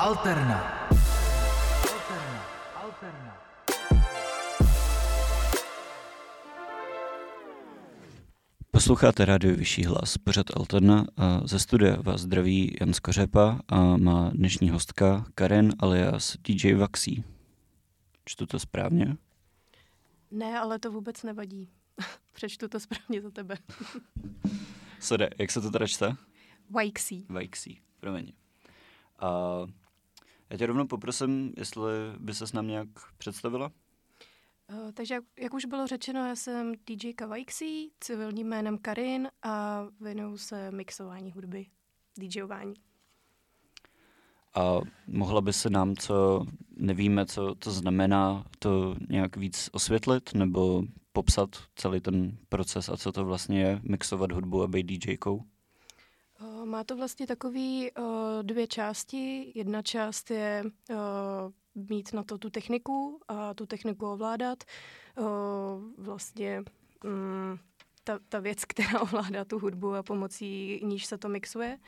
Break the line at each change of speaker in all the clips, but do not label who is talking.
Alterna. Alterna. Alterna.
Posloucháte rádio Vyšší hlas, pořad Alterna a ze studia vás zdraví Jan Skořepa a má dnešní hostka Karen alias DJ Vaxí. Čtu to správně?
Ne, ale to vůbec nevadí. Přečtu to správně za tebe.
Sorry, jak se to teda čte?
Vajksí.
Vajksí, promiň. A já tě rovnou poprosím, jestli by ses nám nějak představila?
Uh, takže jak, jak už bylo řečeno, já jsem DJ Vajksí, civilním jménem Karin a věnuju se mixování hudby, DJování.
A mohla by se nám, co nevíme, co to znamená, to nějak víc osvětlit nebo popsat celý ten proces a co to vlastně je mixovat hudbu a být DJkou?
Má to vlastně takový uh, dvě části. Jedna část je uh, mít na to tu techniku a tu techniku ovládat. Uh, vlastně um, ta, ta věc, která ovládá tu hudbu a pomocí níž se to mixuje.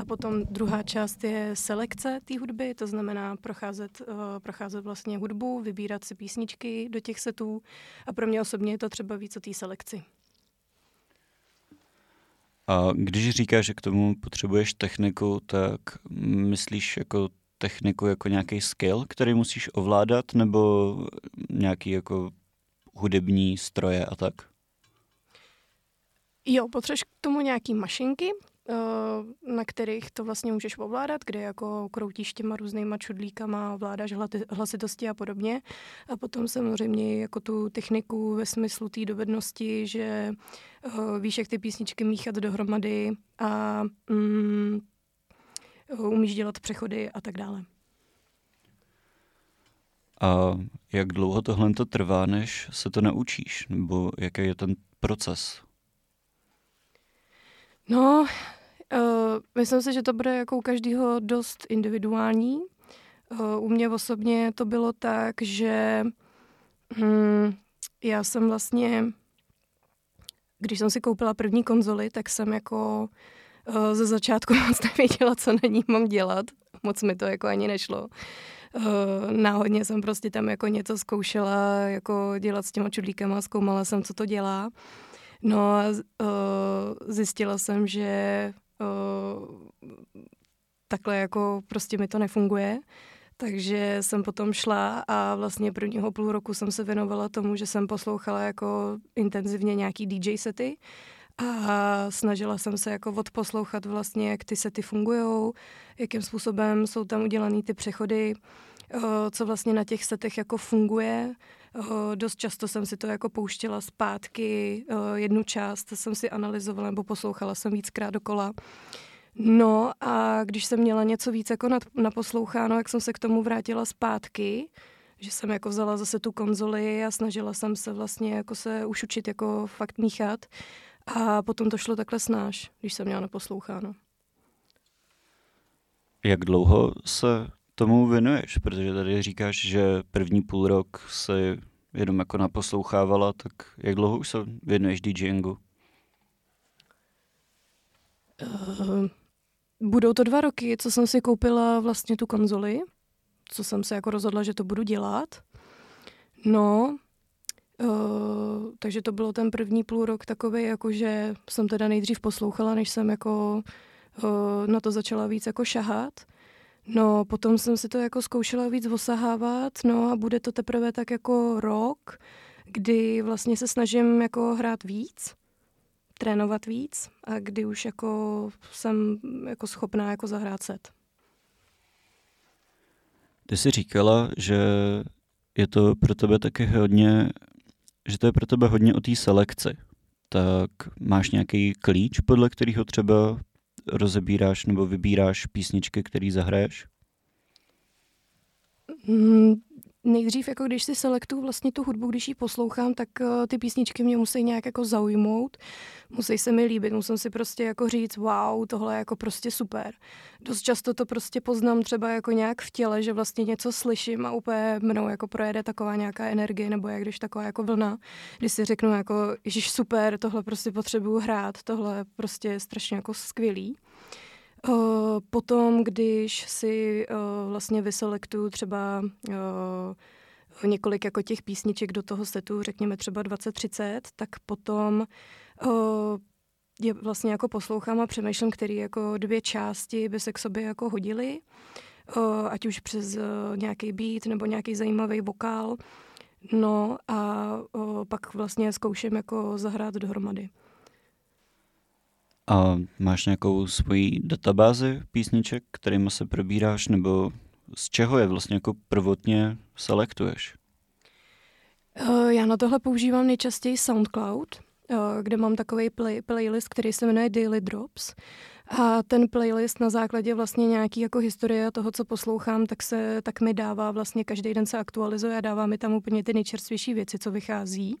A potom druhá část je selekce té hudby, to znamená procházet, uh, procházet vlastně hudbu, vybírat si písničky do těch setů a pro mě osobně je to třeba víc o té selekci.
A když říkáš, že k tomu potřebuješ techniku, tak myslíš jako techniku jako nějaký skill, který musíš ovládat, nebo nějaký jako hudební stroje a tak?
Jo, potřebuješ k tomu nějaký mašinky, na kterých to vlastně můžeš ovládat, kde jako kroutíš těma různýma čudlíkama, ovládáš hlasitosti a podobně. A potom samozřejmě jako tu techniku ve smyslu té dovednosti, že uh, víš, jak ty písničky míchat dohromady a um, umíš dělat přechody a tak dále.
A jak dlouho tohle to trvá, než se to naučíš? Nebo jaký je ten proces?
No, uh, myslím si, že to bude jako u každého dost individuální. Uh, u mě osobně to bylo tak, že hm, já jsem vlastně, když jsem si koupila první konzoli, tak jsem jako uh, ze začátku moc nevěděla, co na ní mám dělat. Moc mi to jako ani nešlo. Uh, náhodně jsem prostě tam jako něco zkoušela, jako dělat s těma čudlíkama, zkoumala jsem, co to dělá. No a uh, zjistila jsem, že takhle jako prostě mi to nefunguje. Takže jsem potom šla a vlastně prvního půl roku jsem se věnovala tomu, že jsem poslouchala jako intenzivně nějaký DJ sety a snažila jsem se jako odposlouchat vlastně, jak ty sety fungují, jakým způsobem jsou tam udělané ty přechody, co vlastně na těch setech jako funguje. Dost často jsem si to jako pouštěla zpátky, jednu část jsem si analyzovala nebo poslouchala jsem víckrát dokola. No a když jsem měla něco víc jako naposloucháno, jak jsem se k tomu vrátila zpátky, že jsem jako vzala zase tu konzoli a snažila jsem se vlastně jako se už učit jako fakt míchat. A potom to šlo takhle snáš, když jsem měla naposloucháno.
Jak dlouho se tomu věnuješ? Protože tady říkáš, že první půl rok se jenom jako naposlouchávala, tak jak dlouho už se věnuješ DJingu?
Uh, budou to dva roky, co jsem si koupila vlastně tu konzoli, co jsem se jako rozhodla, že to budu dělat. No, Uh, takže to bylo ten první půl rok takový, jako že jsem teda nejdřív poslouchala, než jsem jako uh, na to začala víc jako šahat. No, potom jsem si to jako zkoušela víc osahávat, no a bude to teprve tak jako rok, kdy vlastně se snažím jako hrát víc, trénovat víc a kdy už jako jsem jako schopná jako zahrát set.
Ty jsi říkala, že je to pro tebe taky hodně že to je pro tebe hodně o té selekci. Tak máš nějaký klíč, podle kterého třeba rozebíráš nebo vybíráš písničky, které zahraješ?
Nejdřív, jako když si selektuju vlastně tu hudbu, když ji poslouchám, tak uh, ty písničky mě musí nějak jako zaujmout, musí se mi líbit, musím si prostě jako říct, wow, tohle je jako prostě super. Dost často to prostě poznám třeba jako nějak v těle, že vlastně něco slyším a úplně mnou jako projede taková nějaká energie, nebo jak když taková jako vlna, kdy si řeknu jako, ježiš super, tohle prostě potřebuju hrát, tohle prostě je strašně jako skvělý. Uh, potom, když si uh, vlastně vyselektuju třeba uh, několik jako těch písniček do toho setu, řekněme třeba 20-30, tak potom uh, je vlastně jako poslouchám a přemýšlím, který jako dvě části by se k sobě jako hodily, ať už přes nějaký beat nebo nějaký zajímavý vokál. No a uh, pak vlastně zkouším jako zahrát dohromady.
A máš nějakou svoji databázi písniček, kterými se probíráš, nebo z čeho je vlastně jako prvotně selektuješ?
Uh, já na tohle používám nejčastěji SoundCloud, uh, kde mám takový play, playlist, který se jmenuje Daily Drops. A ten playlist na základě vlastně nějaký jako historie toho, co poslouchám, tak, se, tak mi dává vlastně každý den se aktualizuje a dává mi tam úplně ty nejčerstvější věci, co vychází.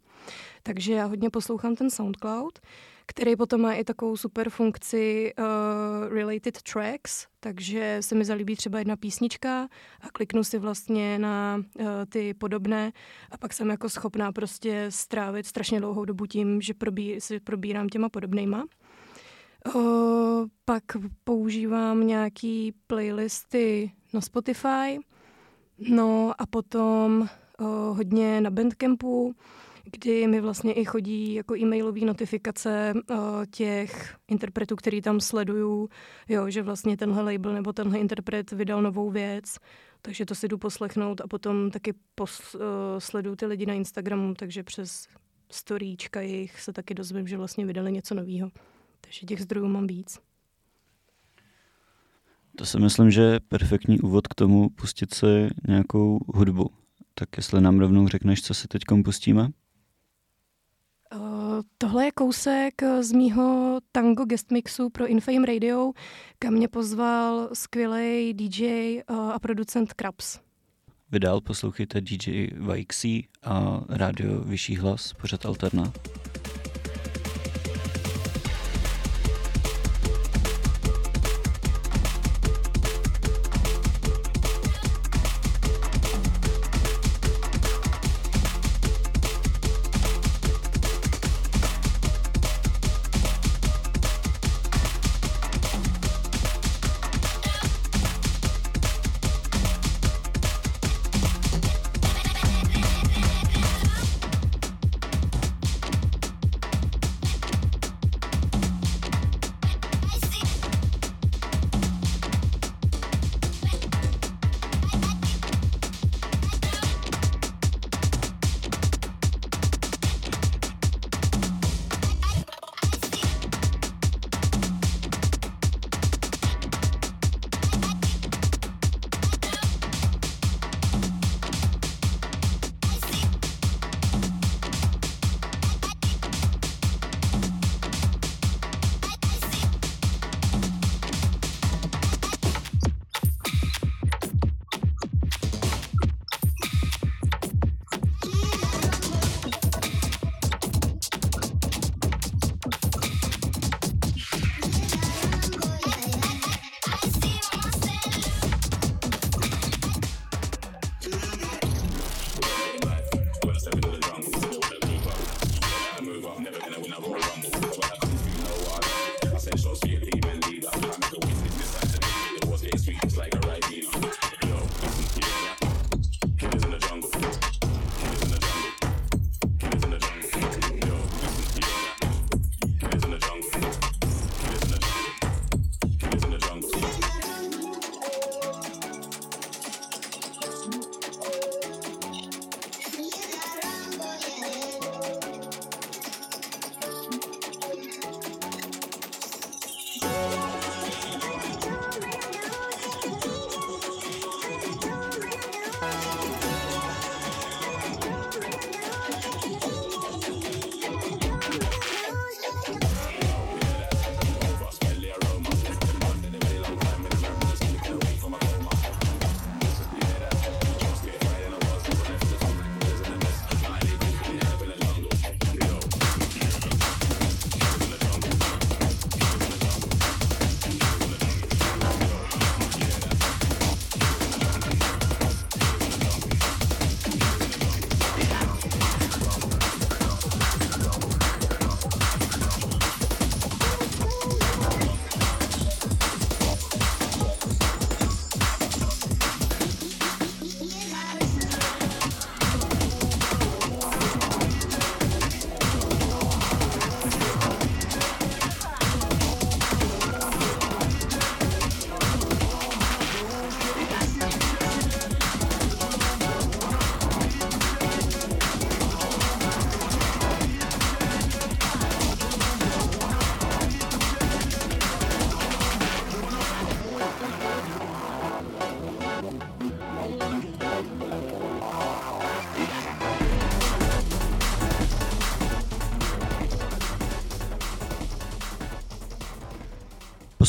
Takže já hodně poslouchám ten SoundCloud který potom má i takovou super funkci uh, related tracks, takže se mi zalíbí třeba jedna písnička a kliknu si vlastně na uh, ty podobné a pak jsem jako schopná prostě strávit strašně dlouhou dobu tím, že probí, si probírám těma podobnejma. Uh, pak používám nějaký playlisty na Spotify, no a potom uh, hodně na Bandcampu, kdy mi vlastně i chodí jako e-mailové notifikace uh, těch interpretů, který tam sleduju, jo, že vlastně tenhle label nebo tenhle interpret vydal novou věc, takže to si jdu poslechnout a potom taky pos, uh, sleduju ty lidi na Instagramu, takže přes storíčka jich se taky dozvím, že vlastně vydali něco nového. Takže těch zdrojů mám víc.
To si myslím, že je perfektní úvod k tomu pustit si nějakou hudbu. Tak jestli nám rovnou řekneš, co si teď pustíme?
Tohle je kousek eh, z mýho tango guest mixu pro Infame Radio, kam mě pozval skvělý DJ eh, a producent Krabs.
Vydál poslouchejte DJ Vajxi a rádio Vyšší hlas, pořad Alterna.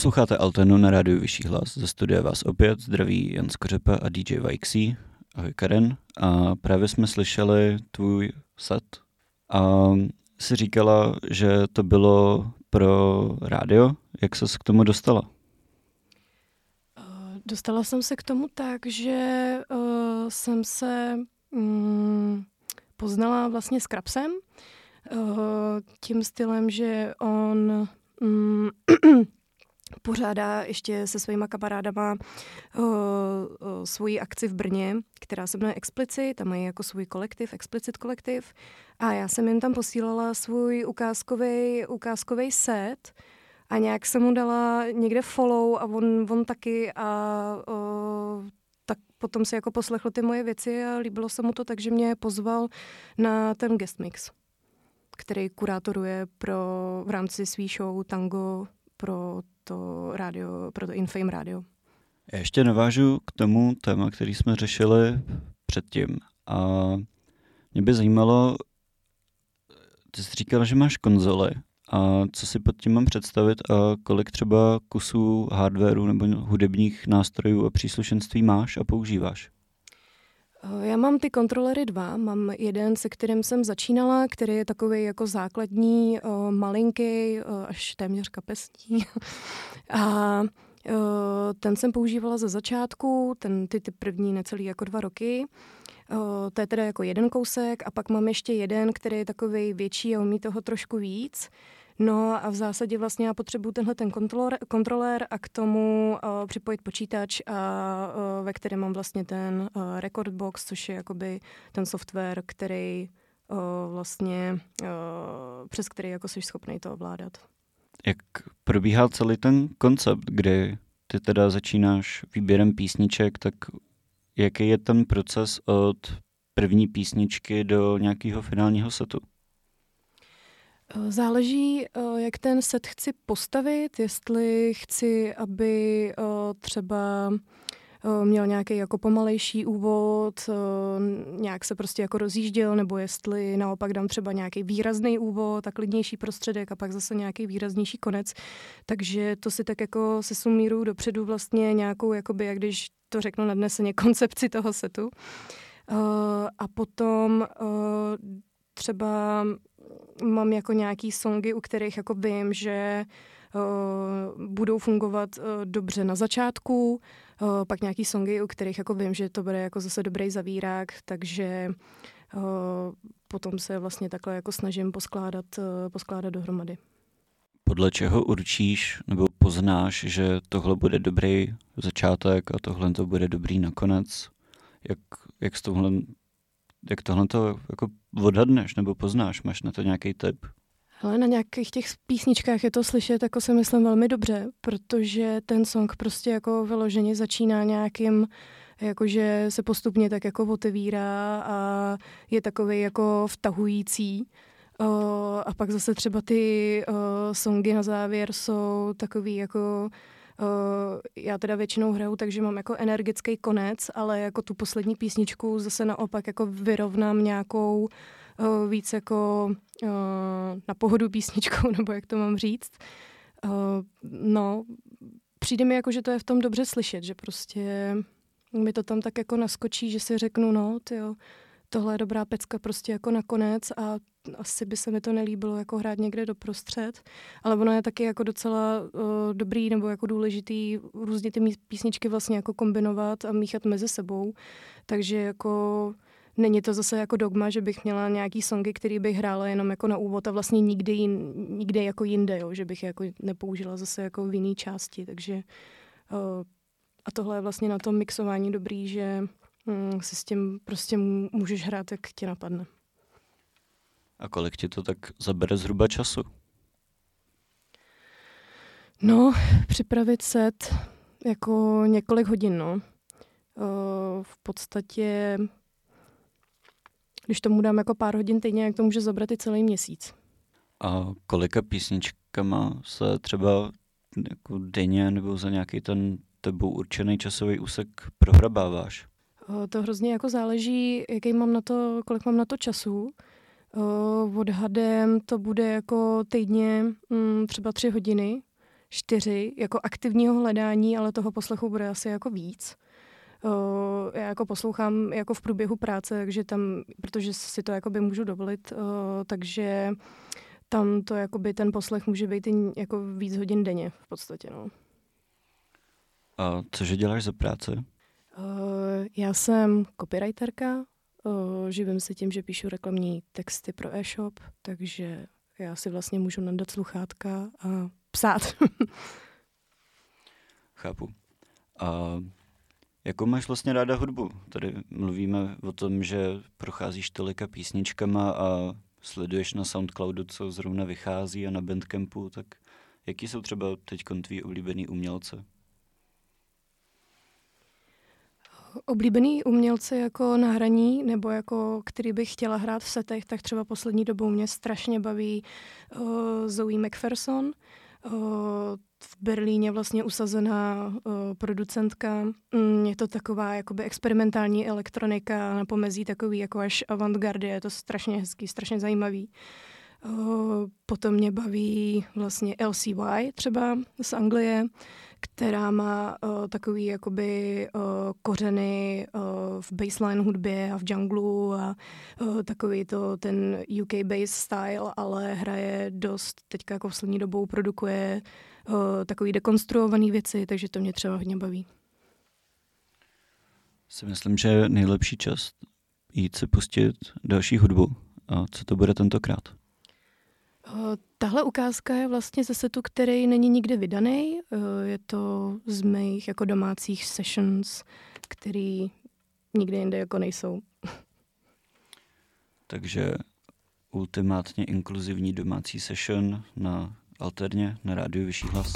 Posloucháte Altenu na rádiu Vyšší hlas. Ze studia vás opět zdraví Jan Skořepa a DJ Vajksí. Ahoj Karen. A právě jsme slyšeli tvůj set a si říkala, že to bylo pro rádio. Jak ses k tomu dostala?
Uh, dostala jsem se k tomu tak, že uh, jsem se um, poznala vlastně s Krapsem, uh, tím stylem, že on um, pořádá ještě se svýma kamarádama uh, uh, svoji akci v Brně, která se jmenuje Explicit, tam mají jako svůj kolektiv, Explicit kolektiv. A já jsem jim tam posílala svůj ukázkový ukázkový set a nějak jsem mu dala někde follow a on, on taky a uh, tak potom si jako poslechl ty moje věci a líbilo se mu to, takže mě pozval na ten guest mix, který kurátoruje pro v rámci svý show Tango pro to rádio, pro to Infame rádio.
Já ještě navážu k tomu téma, který jsme řešili předtím. A mě by zajímalo, ty jsi říkala, že máš konzole. A co si pod tím mám představit a kolik třeba kusů hardwareu nebo hudebních nástrojů a příslušenství máš a používáš?
Eh, já mám ty kontrolery dva. Mám jeden, se kterým jsem začínala, který je takový jako základní, uh, malinký, uh, až téměř kapesní. a ten jsem používala ze začátku, ten, ty, ty první necelý jako dva roky. To je teda jako jeden kousek a pak mám ještě jeden, který je takový větší a umí toho trošku víc. No a v zásadě vlastně já potřebuji tenhle ten kontroler, kontroler a k tomu uh, připojit počítač, a, uh, ve kterém mám vlastně ten uh, record box, což je jakoby ten software, který uh, vlastně, uh, přes který jako jsi schopný to ovládat.
Jak probíhá celý ten koncept, kdy ty teda začínáš výběrem písniček, tak jaký je ten proces od první písničky do nějakého finálního setu?
Eh, záleží, eh, jak ten set chci postavit, jestli chci, aby eh, třeba měl nějaký jako pomalejší úvod, nějak se prostě jako rozjížděl, nebo jestli naopak dám třeba nějaký výrazný úvod a klidnější prostředek a pak zase nějaký výraznější konec. Takže to si tak jako se sumíru dopředu vlastně nějakou, jakoby, jak když to řeknu nadneseně, koncepci toho setu. A potom třeba mám jako nějaký songy, u kterých jako vím, že uh, budou fungovat uh, dobře na začátku, uh, pak nějaký songy, u kterých jako vím, že to bude jako zase dobrý zavírák, takže uh, potom se vlastně takhle jako snažím poskládat, uh, poskládat dohromady.
Podle čeho určíš nebo poznáš, že tohle bude dobrý začátek a tohle to bude dobrý nakonec? Jak, jak s tohle jak tohle to jako odhadneš nebo poznáš? Máš na to nějaký tip?
Ale na nějakých těch písničkách je to slyšet, jako si myslím, velmi dobře, protože ten song prostě jako vyloženě začíná nějakým jakože se postupně tak jako otevírá a je takový jako vtahující. Uh, a pak zase třeba ty uh, songy na závěr jsou takový jako já teda většinou hraju, takže mám jako energický konec, ale jako tu poslední písničku zase naopak jako vyrovnám nějakou uh, víc jako uh, na pohodu písničkou, nebo jak to mám říct. No, přijde mi jako, že to je v tom dobře slyšet, že prostě mi to tam tak jako naskočí, že si řeknu, no, jo, tohle je dobrá pecka prostě jako nakonec a asi by se mi to nelíbilo jako hrát někde doprostřed, ale ono je taky jako docela uh, dobrý nebo jako důležitý různě ty písničky vlastně jako kombinovat a míchat mezi sebou, takže jako Není to zase jako dogma, že bych měla nějaký songy, který bych hrála jenom jako na úvod a vlastně nikdy, jin, nikde jako jinde, jo? že bych je jako nepoužila zase jako v jiné části, takže uh, a tohle je vlastně na tom mixování dobrý, že si s tím prostě můžeš hrát, jak ti napadne.
A kolik ti to tak zabere zhruba času?
No, připravit set jako několik hodin, no. v podstatě, když tomu dám jako pár hodin týdně, jak to může zabrat i celý měsíc.
A kolika písničkama se třeba jako denně nebo za nějaký ten tebou určený časový úsek prohrabáváš?
To hrozně jako záleží, jaký mám na to, kolik mám na to času. Odhadem to bude jako týdně um, třeba tři hodiny, čtyři jako aktivního hledání, ale toho poslechu bude asi jako víc. Já jako poslouchám jako v průběhu práce, takže tam, protože si to jakoby můžu dovolit, takže tam to jakoby ten poslech může být jako víc hodin denně v podstatě, no.
A cože děláš za práce?
Já jsem copywriterka, uh, živím se tím, že píšu reklamní texty pro e-shop, takže já si vlastně můžu nadat sluchátka a psát.
Chápu. A jakou máš vlastně ráda hudbu? Tady mluvíme o tom, že procházíš tolika písničkama a sleduješ na Soundcloudu, co zrovna vychází a na Bandcampu, tak jaký jsou třeba teď tví oblíbený umělce?
Oblíbený umělci jako na hraní, nebo jako který bych chtěla hrát v setech, tak třeba poslední dobou mě strašně baví uh, Zoe McPherson, uh, v Berlíně vlastně usazená uh, producentka. Mm, je to taková jakoby experimentální elektronika na pomezí takový jako až avantgardy, je to strašně hezký, strašně zajímavý. Uh, potom mě baví vlastně LCY třeba z Anglie, která má uh, takový jakoby uh, kořeny uh, v baseline hudbě a v junglu a uh, takový to ten UK bass style, ale hraje dost, teďka jako v poslední dobou produkuje uh, takový dekonstruovaný věci, takže to mě třeba hodně baví.
Si myslím, že je nejlepší čas jít si pustit další hudbu. A co to bude tentokrát?
Tahle ukázka je vlastně ze setu, který není nikde vydaný. Je to z mých jako domácích sessions, který nikde jinde jako nejsou.
Takže ultimátně inkluzivní domácí session na Alterně, na rádiu Vyšší hlas.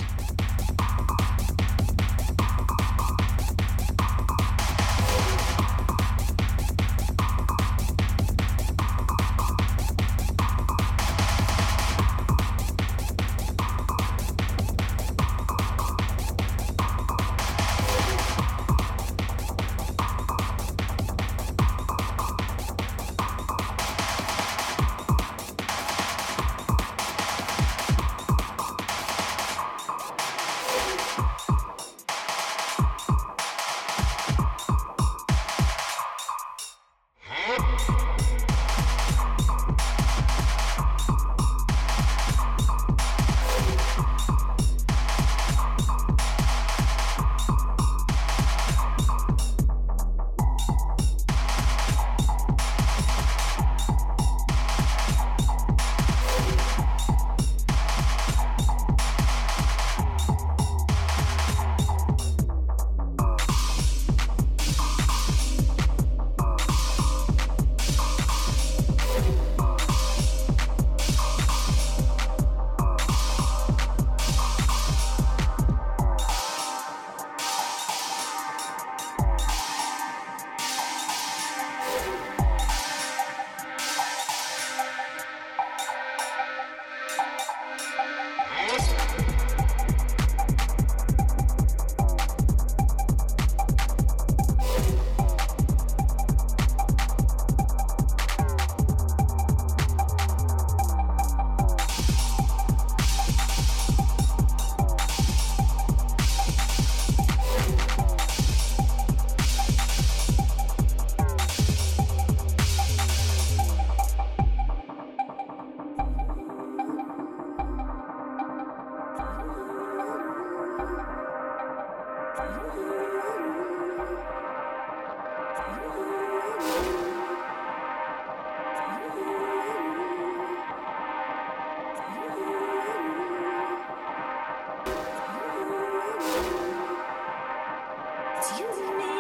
you need.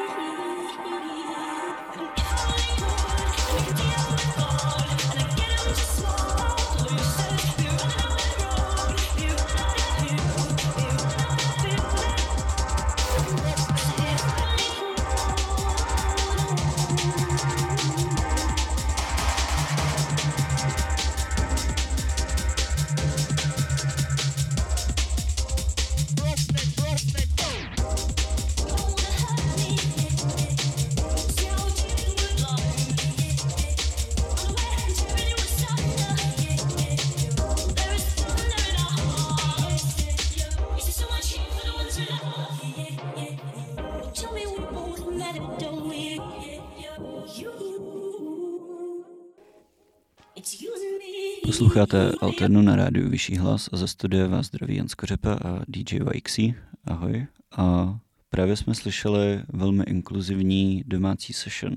Posloucháte Alternu na rádiu Vyšší hlas a ze studia vás zdraví Jan Skořepa a DJ Vajxi. Ahoj. A právě jsme slyšeli velmi inkluzivní domácí session.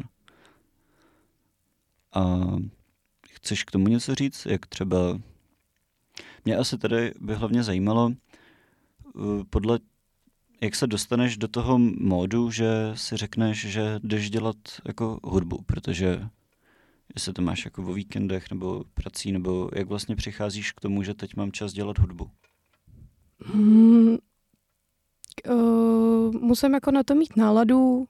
A chceš k tomu něco říct? Jak třeba... Mě asi tady by hlavně zajímalo, eh, podle jak se dostaneš do toho módu, že si řekneš, že jdeš dělat jako hudbu, protože jestli to máš jako o víkendech nebo prací, nebo jak vlastně přicházíš k tomu, že teď mám čas dělat hudbu?
Hmm, uh, musím jako na to mít náladu,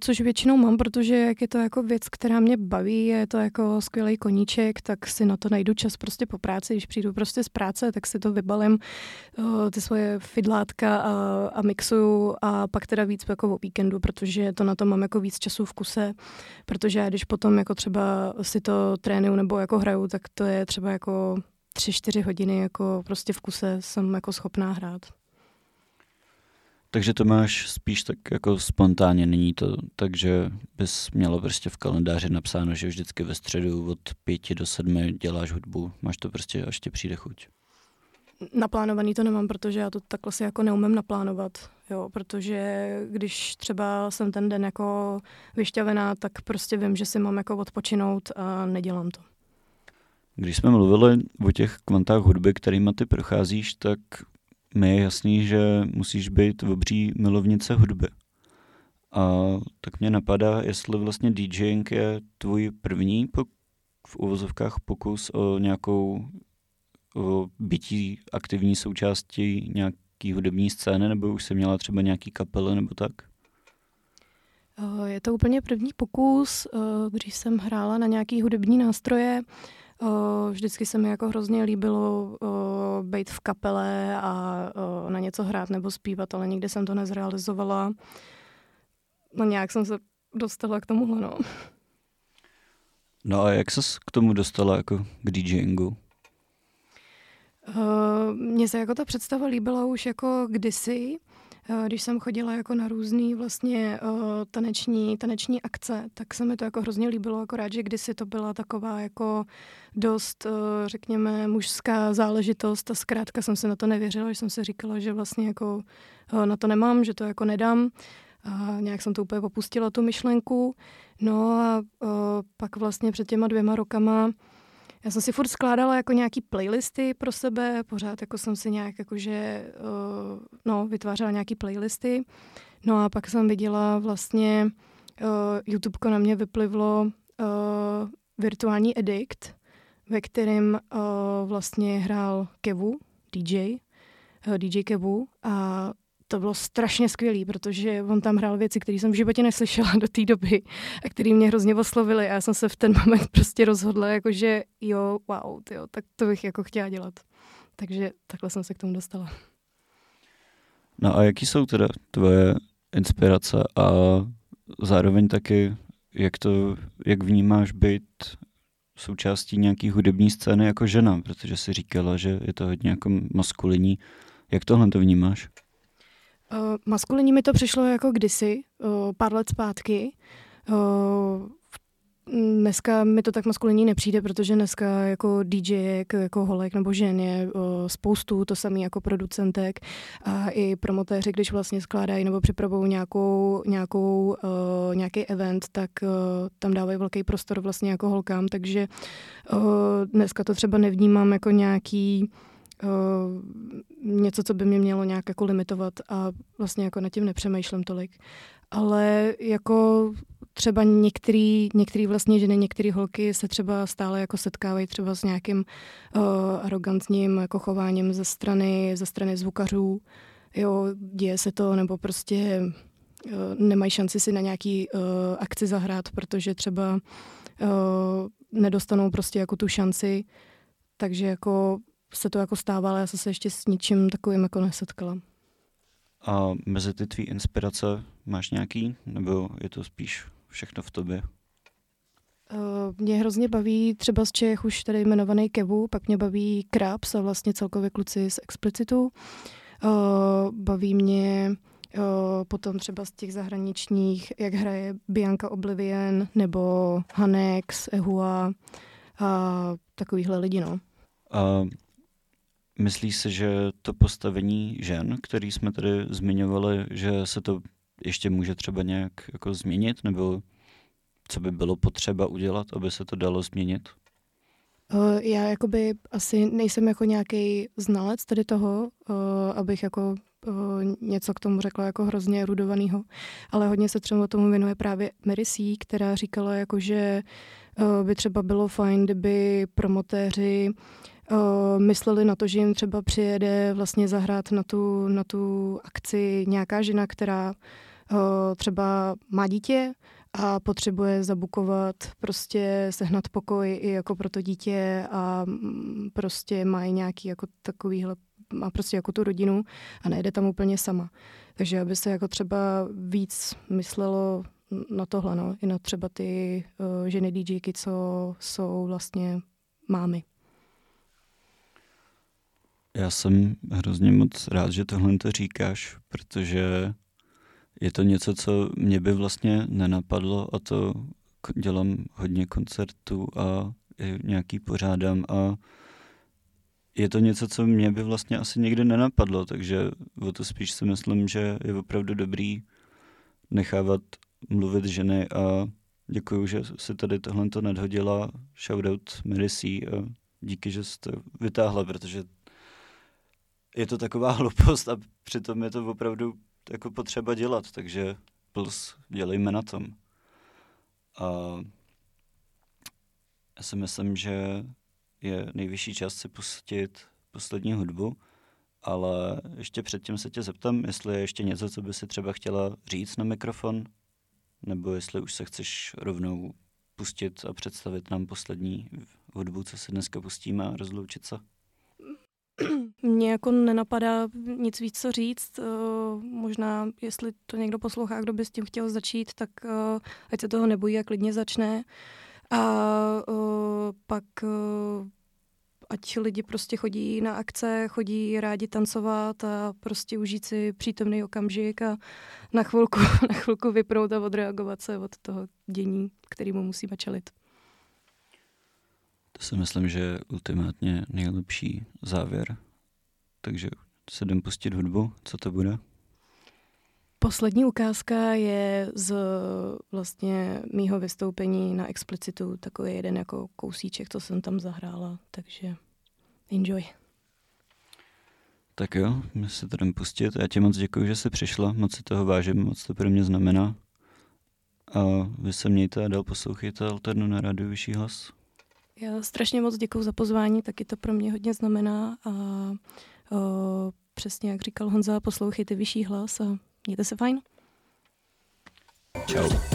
což většinou mám, protože jak je to jako věc, která mě baví, je to jako skvělý koníček, tak si na to najdu čas prostě po práci. Když přijdu prostě z práce, tak si to vybalím, ty svoje fidlátka a, a mixuju a pak teda víc jako o víkendu, protože to na to mám jako víc času v kuse, protože já když potom jako třeba si to trénuju nebo jako hraju, tak to je třeba jako tři, čtyři hodiny jako prostě v kuse jsem jako schopná hrát.
Takže to máš spíš tak jako spontánně, není to tak, že bys mělo prostě v kalendáři napsáno, že vždycky ve středu od pěti do sedmi děláš hudbu. Máš to prostě, až ti přijde chuť.
Naplánovaný to nemám, protože já to takhle si jako neumím naplánovat, jo, protože když třeba jsem ten den jako vyšťavená, tak prostě vím, že si mám jako odpočinout a nedělám to.
Když jsme mluvili o těch kvantách hudby, kterými ty procházíš, tak mi je jasný, že musíš být obří milovnice hudby. A tak mě napadá, jestli vlastně DJing je tvůj první pok- v uvozovkách pokus o nějakou o bytí aktivní součástí nějaký hudební scény, nebo už jsi měla třeba nějaký kapely nebo tak?
Eh, Je to úplně první pokus, eh, když jsem hrála na nějaký hudební nástroje. Eh, Vždycky se mi jako hrozně líbilo eh, být v kapele a eh, na něco hrát nebo zpívat, ale nikdy jsem to nezrealizovala. No nějak jsem se dostala k tomuhle, no.
No a jak ses k tomu dostala jako k DJingu?
Uh, Mně se jako ta představa líbila už jako kdysi, když jsem chodila jako na různé vlastně uh, taneční, taneční akce, tak se mi to jako hrozně líbilo, akorát, že kdysi to byla taková jako dost, uh, řekněme, mužská záležitost a zkrátka jsem se na to nevěřila, že jsem si říkala, že vlastně jako na to nemám, že to jako nedám. A nějak jsem to úplně opustila, tu myšlenku. No a uh, pak vlastně před těma dvěma rokama já jsem si furt skládala jako nějaký playlisty pro sebe, pořád jako jsem si nějak jakože, uh, no, vytvářela nějaký playlisty. No a pak jsem viděla vlastně, uh, YouTube na mě vyplivlo uh, virtuální edikt, ve kterém uh, vlastně hrál Kevu, DJ, uh, DJ Kevu a to bylo strašně skvělý, protože on tam hrál věci, které jsem v životě neslyšela do té doby a které mě hrozně oslovily a já jsem se v ten moment prostě rozhodla, jakože jo, wow, tyjo, tak to bych jako chtěla dělat. Takže takhle jsem se k tomu dostala.
No a jaký jsou teda tvoje inspirace a zároveň taky, jak to, jak vnímáš být součástí nějaký hudební scény jako žena, protože si říkala, že je to hodně jako maskulinní. Jak tohle to vnímáš?
Uh, maskulinní mi to přišlo jako kdysi, uh, pár let zpátky. Uh, Dneska mi to tak maskulinní nepřijde, protože dneska jako DJ, jako holek nebo žen je uh, spoustu, to samé jako producentek a i promotéři, když vlastně skládají nebo připravují nějakou, nějakou, uh, nějaký event, tak uh, tam dávají velký prostor vlastně jako holkám, takže uh, dneska to třeba nevnímám jako nějaký něco, co by mě mělo nějak jako limitovat a vlastně jako nad tím nepřemýšlím tolik. Ale jako třeba některý, některý vlastně ženy, některé holky se třeba stále jako setkávají třeba s nějakým uh, arrogantním jako chováním ze strany, ze strany zvukařů. Jo, děje se to, nebo prostě uh, nemají šanci si na nějaký uh, akci zahrát, protože třeba uh, nedostanou prostě jako tu šanci. Takže jako se to jako stává, ale já jsem se ještě s ničím takovým jako nesetkala.
A mezi ty tvý inspirace máš nějaký, nebo je to spíš všechno v tobě?
Uh, mě hrozně baví třeba z Čech už tady jmenovaný Kevu, pak mě baví Krabs a vlastně celkově kluci z Explicitu. Uh, baví mě uh, potom třeba z těch zahraničních, jak hraje Bianca Oblivion nebo Hanex, Ehua a takovýhle lidi, no.
A myslíš si, že to postavení žen, který jsme tady zmiňovali, že se to ještě může třeba nějak jako změnit, nebo co by bylo potřeba udělat, aby se to dalo změnit?
Uh, já jakoby asi nejsem jako nějaký znalec tady toho, uh, abych jako uh, něco k tomu řekla jako hrozně rudovanýho, ale hodně se třeba tomu věnuje právě Mary C., která říkala jako, že by třeba bylo fajn, kdyby promotéři mysleli na to, že jim třeba přijede vlastně zahrát na tu, na tu akci nějaká žena, která třeba má dítě a potřebuje zabukovat, prostě sehnat pokoj i jako pro to dítě a mm, prostě má nějaký jako takovýhle, má prostě jako tu rodinu a nejde tam úplně sama. Takže aby se jako třeba víc myslelo na tohle, no, i na třeba ty uh, ženy DJky, co jsou vlastně mámy.
Já jsem hrozně moc rád, že tohle to říkáš, protože je to něco, co mě by vlastně nenapadlo a to dělám hodně koncertů a nějaký pořádám a je to něco, co mě by vlastně asi nikdy nenapadlo, takže o to spíš si myslím, že je opravdu dobrý nechávat mluvit ženy a děkuji, že si tady tohle to nadhodila. Shoutout Mary a díky, že jste vytáhla, protože je to taková hloupost a přitom je to opravdu jako potřeba dělat, takže plus dělejme na tom. A já si myslím, že je nejvyšší čas si pustit poslední hudbu, ale ještě předtím se tě zeptám, jestli je ještě něco, co by si třeba chtěla říct na mikrofon, nebo jestli už se chceš rovnou pustit a představit nám poslední hudbu, co si dneska pustíme a rozloučit se.
Mně jako nenapadá nic víc co říct. Uh, možná, jestli to někdo poslouchá, kdo by s tím chtěl začít, tak uh, ať se toho nebojí a klidně začne. A uh, pak ať lidi prostě chodí na akce, chodí rádi tancovat a prostě užít si přítomný okamžik a na chvilku, na chvilku vypnout a odreagovat se od toho dění, kterýmu musíme čelit.
To si myslím, že je ultimátně nejlepší závěr. Takže se jdem pustit hudbu. Co to bude?
Poslední ukázka je z vlastně mýho vystoupení na Explicitu, takový jeden jako kousíček, co jsem tam zahrála, takže enjoy.
Tak jo, my se to jdem pustit. Já ti moc děkuji, že jsi přišla, moc si toho vážím, moc to pro mě znamená. A vy se mějte a dál poslouchejte Alternu na rádiu Vyšší hlas.
Já strašně moc děkuji za pozvání, taky to pro mě hodně znamená a o, přesně jak říkal Honza, poslouchejte Vyšší hlas a mějte se fajn.
Ciao.